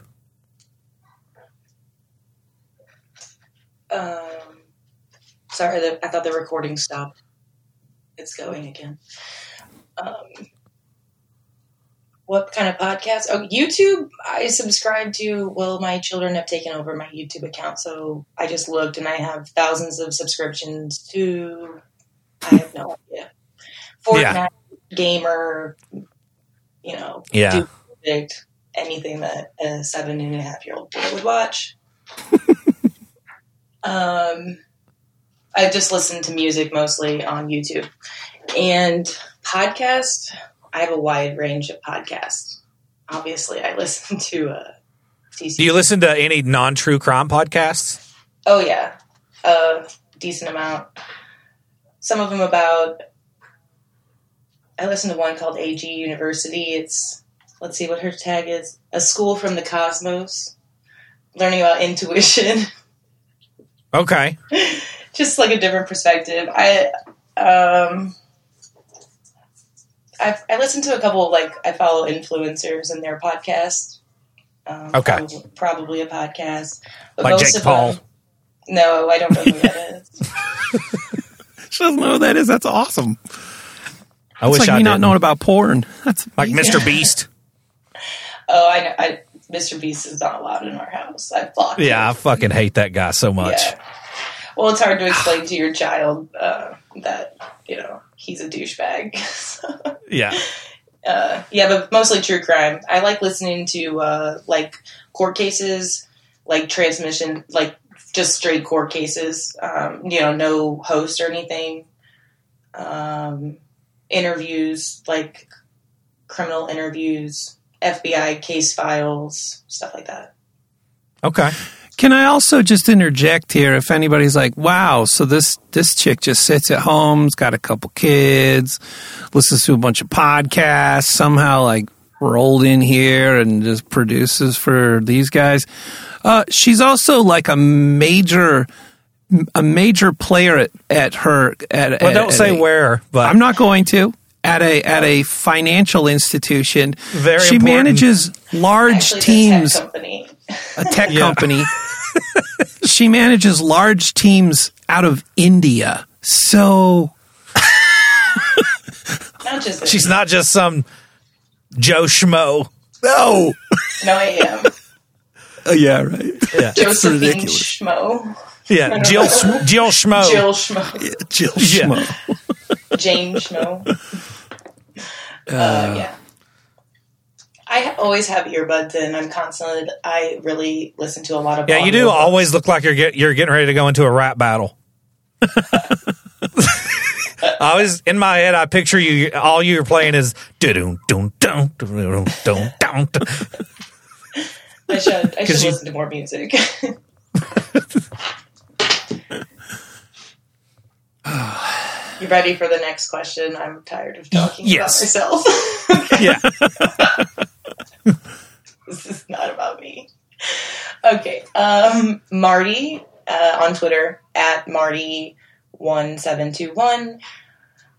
Um, sorry, I thought the recording stopped. It's going again. Um, what kind of podcast? Oh, YouTube. I subscribe to. Well, my children have taken over my YouTube account, so I just looked, and I have thousands of subscriptions to. I have no idea. Fortnite, Yeah. gamer, you know, Yeah. predict anything that a seven and a half year old boy would watch. um, I just listen to music mostly on YouTube and podcast. I have a wide range of podcasts. Obviously, I listen to uh, TC. Do you listen to any non true crime podcasts? Oh yeah, a decent amount. Some of them about. I listen to one called AG University. It's let's see what her tag is: a school from the cosmos, learning about intuition. Okay. Just like a different perspective. I um. I, I listen to a couple of, like I follow influencers and their podcast. Um, Okay. probably, probably a podcast. But Like most Jake of Paul. them- no, I don't know who that is. She doesn't know who that is. That's awesome. I It's wish like I me did. not not knowing about porn. That's like Mr. Beast. Oh, I know. I, Mr. Beast is not allowed in our house. I blocked. Yeah, I fucking hate that guy so much. Yeah. Well, it's hard to explain to your child uh, that you know he's a douchebag. Yeah. uh, yeah, but mostly true crime. I like listening to uh, like court cases, like transmission, like just straight court cases. Um, you know, no host or anything. Um, interviews, like criminal interviews, FBI case files, stuff like that. Okay. Can I also just interject here? If anybody's like, "Wow, so this this chick just sits at home, has got a couple kids, listens to a bunch of podcasts, somehow like rolled in here and just produces for these guys," uh, she's also like a major a major player at, at her. At, Well, at- don't at say a- where, but I'm not going to. At a at a financial institution, Very she important. manages large Actually, teams the tech company. a tech Yeah. company. she manages large teams out of India. So Not just she's not just some Joe Schmo. no. No, I am. Oh, yeah, right. Yeah. Josephine ridiculous. Schmo. Yeah. Jill, Sch- Jill Schmo. Jill Schmo. Yeah, Jill Yeah. Schmo. Jane Schmo. Uh, yeah. I always have earbuds in. I'm constantly. I really listen to a lot of. Yeah, you do always look like you're get, you're getting ready to go into a rap battle. I always in my head, I picture you. All you're playing is dun dun dun dun dun dun. I should. I should you- listen to more music. you ready for the next question? I'm tired of talking Yes. about myself. Yeah, this is not about me. Okay. Um, Marty uh, on Twitter at Marty1721.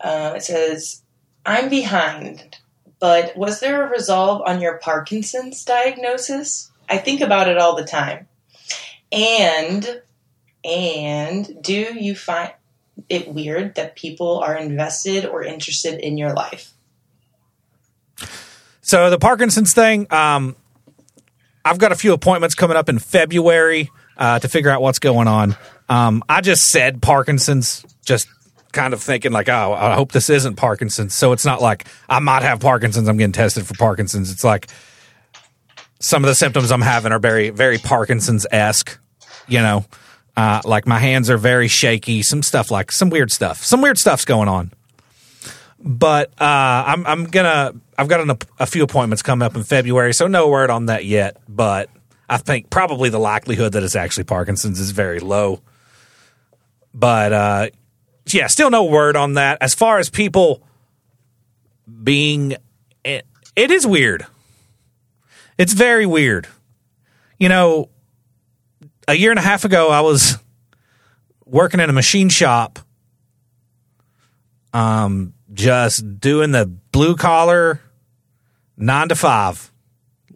Uh, it says, I'm behind, but was there a resolve on your Parkinson's diagnosis? I think about it all the time. And, and do you find it weird that people are invested or interested in your life? So the Parkinson's thing, um, I've got a few appointments coming up in February uh, to figure out what's going on. Um, I just said Parkinson's, just kind of thinking like, oh, I hope this isn't Parkinson's. So it's not like I might have Parkinson's. I'm getting tested for Parkinson's. It's like some of the symptoms I'm having are very, very Parkinson's esque. You know, uh, like my hands are very shaky. Some stuff like some weird stuff. Some weird stuff's going on. But uh, I'm I'm gonna I've got an, a few appointments coming up in February, so no word on that yet. But I think probably the likelihood that it's actually Parkinson's is very low. But uh, yeah, still no word on that. As far as people being, it, it is weird. It's very weird. You know, a year and a half ago, I was working in a machine shop, um, just doing the blue collar nine to five,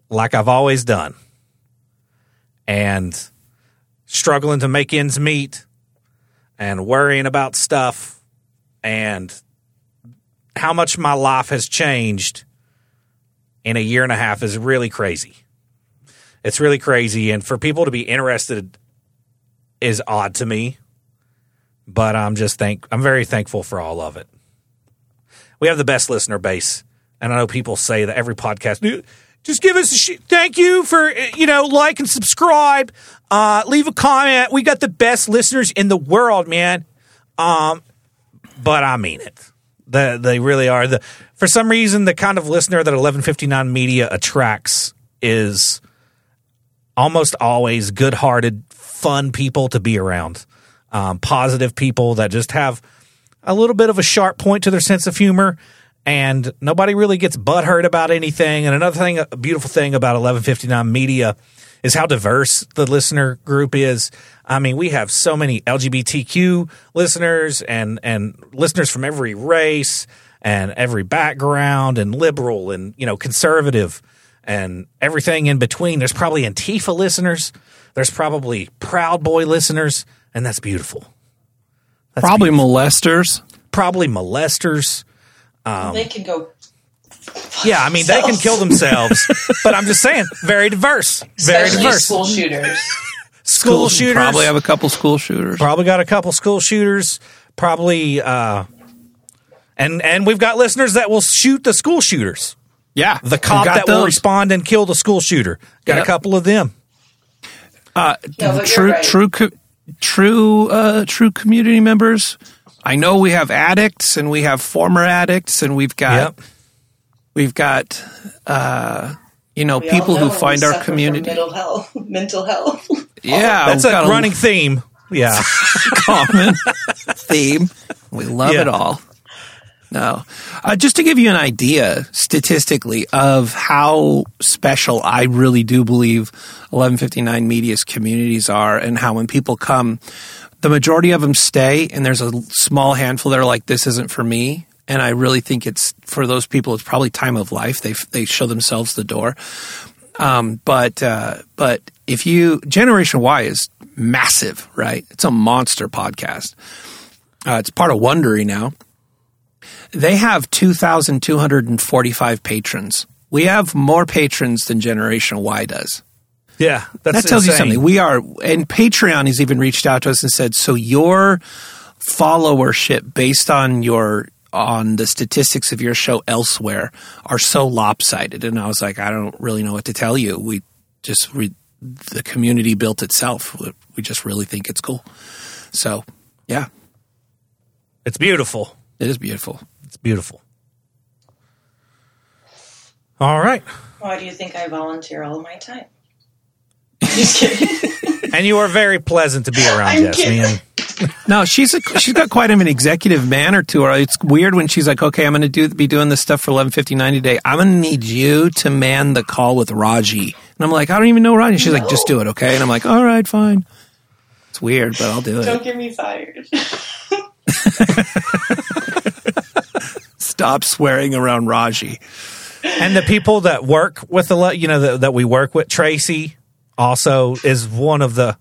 like I've always done, and struggling to make ends meet and worrying about stuff and how much my life has changed in a year and a half is really crazy. It's really crazy. And for people to be interested is odd to me. But I'm just thank I'm very thankful for all of it. We have the best listener base. And I know people say that every podcast, just give us a sh- thank you for, you know, like and subscribe. Uh, leave a comment. We got the best listeners in the world, man. Um, but I mean it. The, they really are. The for some reason, the kind of listener that 1159 Media attracts is almost always good-hearted, fun people to be around, um, positive people that just have a little bit of a sharp point to their sense of humor, and nobody really gets butthurt about anything. And another thing, a beautiful thing about 1159 Media is how diverse the listener group is. I mean, we have so many LGBTQ listeners and and listeners from every race and every background and liberal and you know conservative and everything in between. There's probably Antifa listeners. There's probably Proud Boy listeners, and that's beautiful. That's probably beautiful. molesters. Probably molesters. Um, they can go. Yeah, I mean, they can kill themselves, but I'm just saying, very diverse. Very Especially diverse. School shooters. school shooters. Probably have a couple school shooters. Probably got a couple school shooters. Probably, uh, and and we've got listeners that will shoot the school shooters. Yeah, the cop that those. will respond and kill the school shooter. Got yep. a couple of them. Uh, yeah, true, right. true, true, uh, true community members. I know we have addicts and we have former addicts and we've got yep. we've got uh, you know we people know who find our community mental health mental health. Yeah, that's a running theme. Yeah, common theme. We love yeah. it all. No. Uh, just to give you an idea statistically of how special I really do believe 1159 Media's communities are and how when people come, the majority of them stay and there's a small handful that are like, this isn't for me. And I really think it's for those people, it's probably time of life. They, they show themselves the door. Um, but, uh, but if you, Generation Why is massive, right? It's a monster podcast. Uh, it's part of Wondery now. They have 2,245 patrons. We have more patrons than Generation Why does. Yeah, that tells insane. you something. We are, and Patreon has even reached out to us and said, "So your followership based on your on the statistics of your show elsewhere are so lopsided." And I was like, "I don't really know what to tell you. We just re- the community built itself. We just really think it's cool." So, yeah, it's beautiful. It is beautiful. It's beautiful. All right. Why do you think I volunteer all my time? Just kidding. and you are very pleasant to be around, Jess. no, she's a, she's got quite an executive manner to her. It's weird when she's like, "Okay, I'm going to do be doing this stuff for 11:59 today. I'm going to need you to man the call with Raji." And I'm like, "I don't even know Raji." She's no. like, "Just do it, okay?" And I'm like, "All right, fine." It's weird, but I'll do it. Don't get me fired. Stop swearing around Raji. and the people that work with the you know that, that we work with tracy also is one of the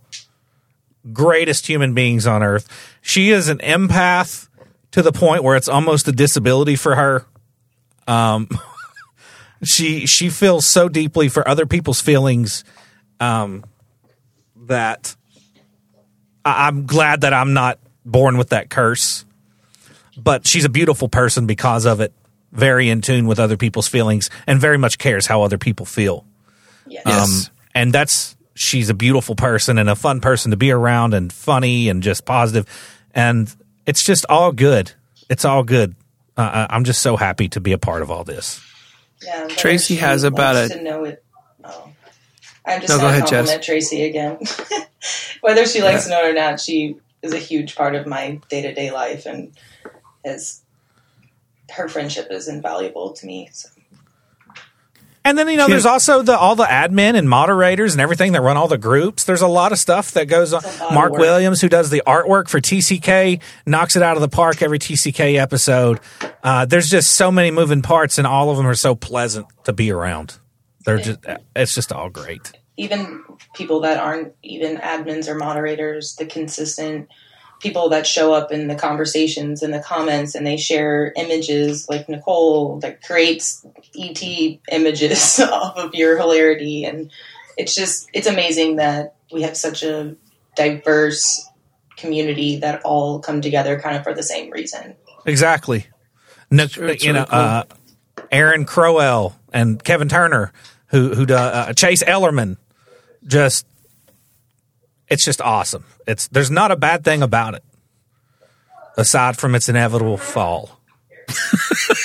greatest human beings on earth. She is an empath to the point where it's almost a disability for her. Um she she feels so deeply for other people's feelings um that I, i'm glad that i'm not born with that curse but she's a beautiful person because of it very in tune with other people's feelings and very much cares how other people feel Yes. Yes. and that's she's a beautiful person and a fun person to be around and funny and just positive and it's just all good it's all good uh, I- i'm just so happy to be a part of all this Yeah, Tracy has about wants a- to know it. Oh. I'm just No, go going to ahead, Jess. Tracy again. Whether she likes to know it or not, she is a huge part of my day to day life, and is her friendship is invaluable to me. So. and then you know there's also the all the admin and moderators and everything that run all the groups. There's a lot of stuff that goes on. It's a lot of mark williams who does the artwork for tck knocks it out of the park every tck episode. Uh, there's just so many moving parts and all of them are so pleasant to be around. They're just it's just all great. Even people that aren't even admins or moderators, the consistent people that show up in the conversations and the comments and they share images like Nicole that creates ET images off of your hilarity and it's just it's amazing that we have such a diverse community that all come together kind of for the same reason. Exactly. No, Sure, it's you know, cool. uh, Aaron Crowell and Kevin Turner, who who uh, Chase Ellerman, just it's just awesome. It's there's not a bad thing about it, aside from its inevitable fall.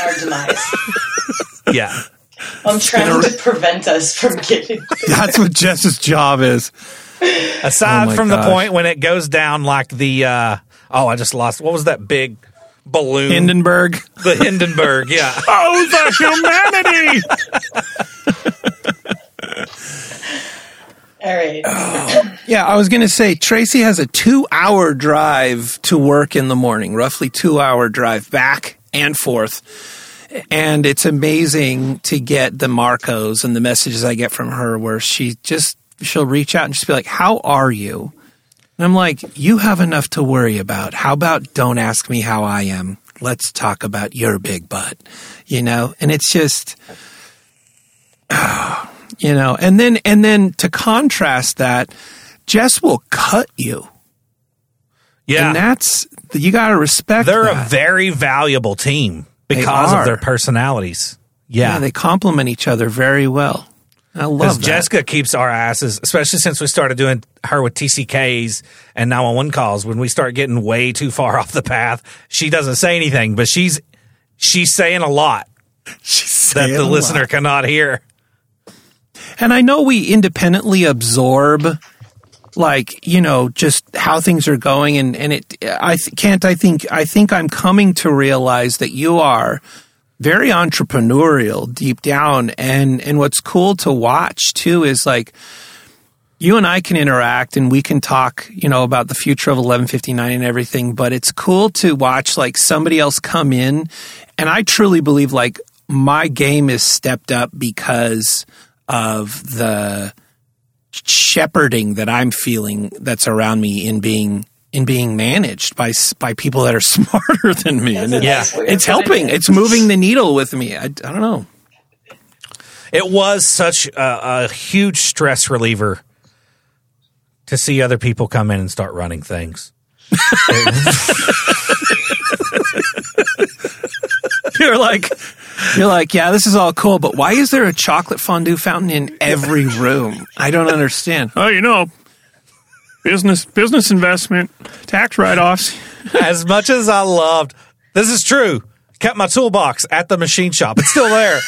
Our demise. Yeah, I'm trying to prevent us from getting That's what Jess's job is. aside Oh from gosh. the point when it goes down like the uh, oh, I just lost. What was that big balloon? Hindenburg. the Hindenburg. Yeah. Oh, the humanity! All right. Yeah, I was going to say Tracy has a two hour drive to work in the morning, roughly two hour drive back and forth. And it's amazing to get the Marcos and the messages I get from her where she just, she'll reach out and just be like, How are you? And I'm like, You have enough to worry about. How about don't ask me how I am? Let's talk about your big butt, you know? And it's just, oh, you know and then and then to contrast that jess will cut you Yeah. and that's you got to respect They're a very valuable team because of their personalities. yeah. Yeah. they complement each other very well i love that. Jessica keeps our asses, especially since we started doing her with TCKs and 911 calls. When we start getting way too far off the path, she doesn't say anything, but she's she's saying a lot She's that the listener lot. cannot hear. And i know we independently absorb like you know just how things are going and and it i th- can't i think i think i'm coming to realize that you are very entrepreneurial deep down. And and what's cool to watch too is like you and I can interact and we can talk, you know, about the future of 1159 and everything, but it's cool to watch like somebody else come in. And I truly believe like my game is stepped up because of the shepherding that I'm feeling that's around me in being in being managed by by people that are smarter than me and That's a it- nice it's helping it. it's moving the needle with me I, I don't know It was such a, a huge stress reliever to see other people come in and start running things. you're like you're like yeah this is all cool but why is there a chocolate fondue fountain in every room i don't understand oh you know business business investment tax write-offs as much as I loved, this is true. Kept my toolbox at the machine shop. It's still there.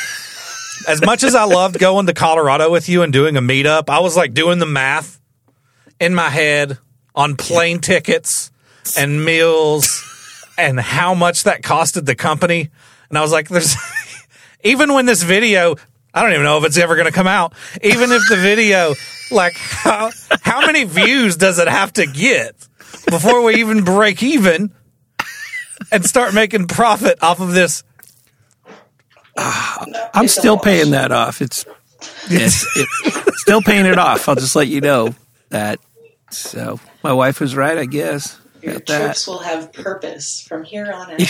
as much as I loved going to Colorado with you and doing a meetup, I was like doing the math in my head on plane tickets and meals and how much that costed the company. And I was like, there's even when this video, I don't even know if it's ever going to come out, even if the video Like how how many views does it have to get before we even break even and start making profit off of this? I'm still paying that off. It's it's it, still paying it off. I'll just let you know that. So my wife was right, I guess. Your About that. trips will have purpose from here on out.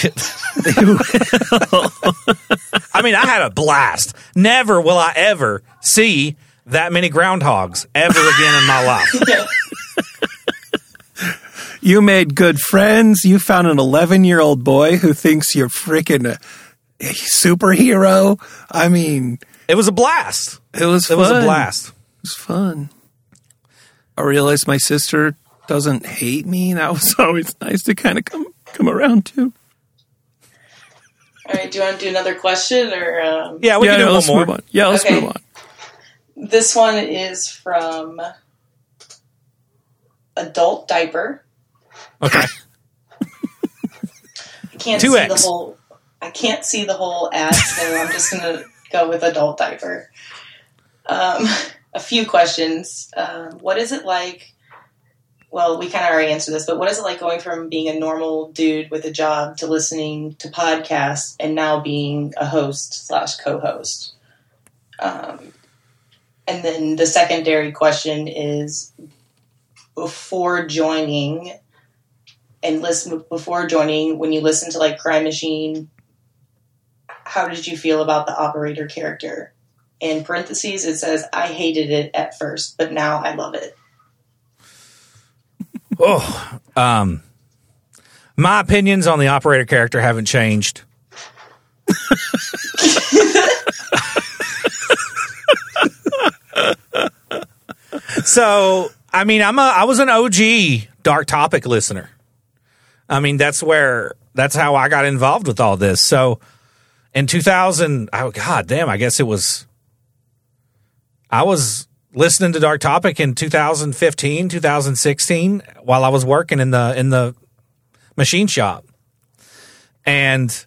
I mean, I had a blast. Never will I ever see that many groundhogs ever again in my life. You made good friends. You found an 11 year old boy who thinks you're freaking a, a superhero. I mean, It was a blast. it was It fun. was a blast. It was fun. I realized my sister doesn't hate me. That was always nice to kind of come come around to. All right, do you want to do another question or um, Yeah, we yeah, can do no, one let's more. move on. Yeah, let's Okay. move on. this one is from Adult Diaper. Okay. I can't Two see X. the whole. I can't see the whole ad, so I'm just gonna go with Adult Diaper. Um, a few questions. Um, what is it like? Well, we kind of already answered this, but what is it like going from being a normal dude with a job to listening to podcasts and now being a host slash co-host? Um, and then the secondary question is before joining and listen before joining when you listen to like crime machine how did you feel about the operator character in parentheses it says i hated it at first but now i love it Oh, um, my opinions on the operator character haven't changed. so, I mean, I'm a I was an OG Dark Topic listener. I mean, that's where that's how I got involved with all this. So, in 2000, oh god damn, I guess it was I was listening to Dark Topic in 2015, 2016 while I was working in the in the machine shop. And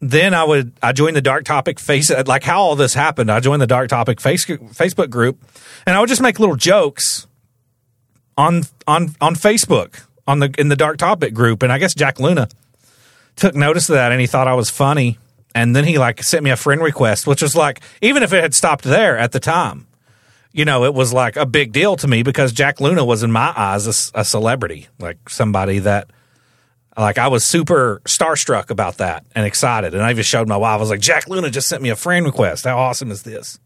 then I would I joined the Dark Topic face like how all this happened. I joined the Dark Topic face, Facebook group and I would just make little jokes on on on Facebook on the in the Dark Topic group and I guess Jack Luna took notice of that and he thought I was funny and then he like sent me a friend request which was like even if it had stopped there at the time you know it was like a big deal to me because Jack Luna was in my eyes a celebrity like somebody that like I was super starstruck about that and excited and I even showed my wife I was like Jack Luna just sent me a friend request how awesome is this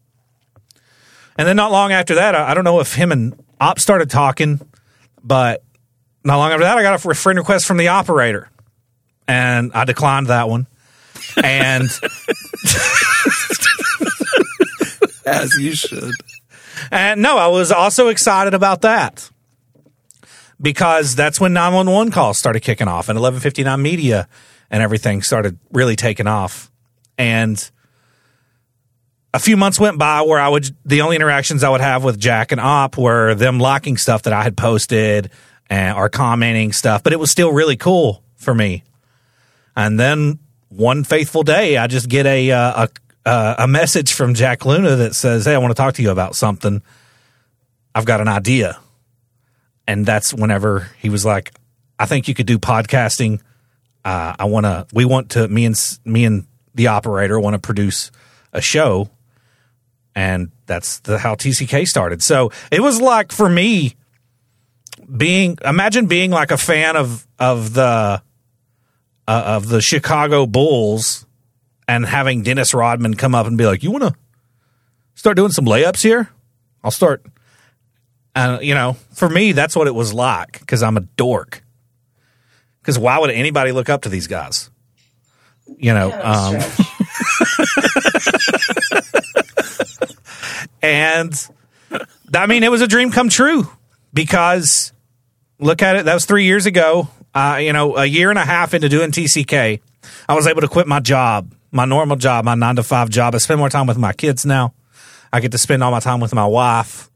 and then not long after that I, I don't know if him and Op started talking but not long after that I got a friend request from the operator and I declined that one. And As you should. And no, I was also excited about that because that's when 911 calls started kicking off and 1159 media and everything started really taking off. And a few months went by where I would the only interactions I would have with Jack and Op were them liking stuff that I had posted and or commenting stuff, but it was still really cool for me. And then one faithful day, I just get a uh, a uh, a message from Jack Luna that says, "Hey, I want to talk to you about something. I've got an idea." And that's whenever he was like, "I think you could do podcasting. Uh, I want to. We want to. Me and me and the operator want to produce a show." And that's the, how TCK started. So it was like for me being imagine being like a fan of of the uh, of the Chicago Bulls and having Dennis Rodman come up and be like, "You want to start doing some layups here? I'll start." And you know, for me, that's what it was like because I'm a dork. Because why would anybody look up to these guys? You know, um, of stretch. and I mean, it was a dream come true because look at it. That was three years ago. Uh, you know, a year and a half into doing TCK, I was able to quit my job, my normal job, my nine to five job. I spend more time with my kids now. I get to spend all my time with my wife.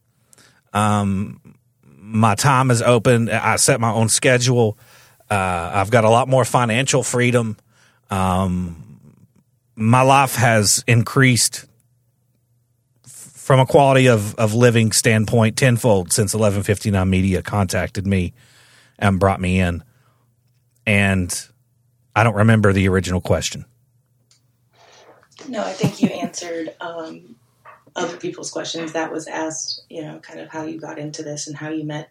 Um, my time is open. I set my own schedule. Uh, I've got a lot more financial freedom. Um, my life has increased from a quality of, of living standpoint tenfold since 1159 Media contacted me and brought me in. And I don't remember the original question. No, I think you answered um, other people's questions. That was asked, you know, kind of how you got into this and how you met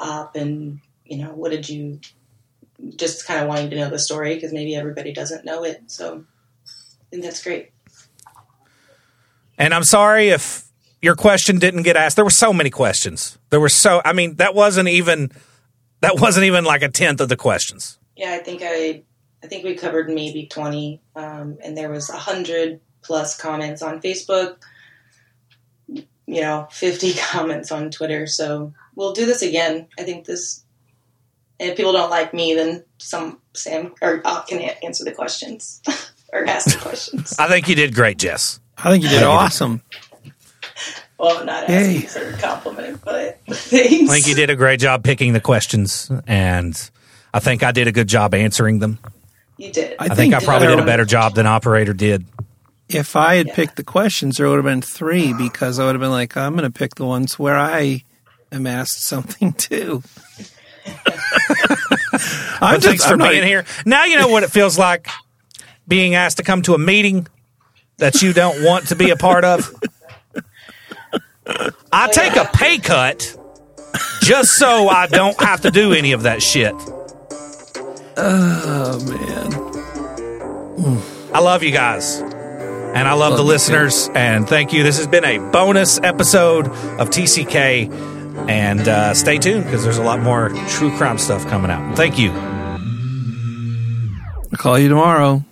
up, and you know, what did you just kind of wanting to know the story because maybe everybody doesn't know it. So I think that's great. And I'm sorry if your question didn't get asked. There were so many questions. There were so. I mean, that wasn't even that wasn't even like a tenth of the questions. Yeah, I think I I think we covered maybe twenty, um, and there was a hundred plus comments on Facebook. You know, fifty comments on Twitter. So we'll do this again. I think this. And if people don't like me, then some Sam or uh, can answer the questions or ask the questions. I think you did great, Jess. I think you did awesome. Well, not Yay. asking for a compliment, but thanks. I think you did a great job picking the questions, and I think I did a good job answering them. You did. I I think I probably did a better job than operator did. If I had Yeah. picked the questions, there would have been three because I would have been like, I'm going to pick the ones where I am asked something too. I'm But thanks for I'm not- being here. Now you know what it feels like being asked to come to a meeting that you don't want to be a part of. I take a pay cut just so I don't have to do any of that shit. Oh man, I love you guys. And I love, Love the listeners. And thank you. This has been a bonus episode of TCK. And uh, stay tuned because there's a lot more true crime stuff coming out. Thank you. I'll call you tomorrow.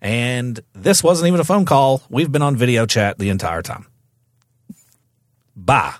And this wasn't even a phone call. We've been on video chat the entire time. Bye.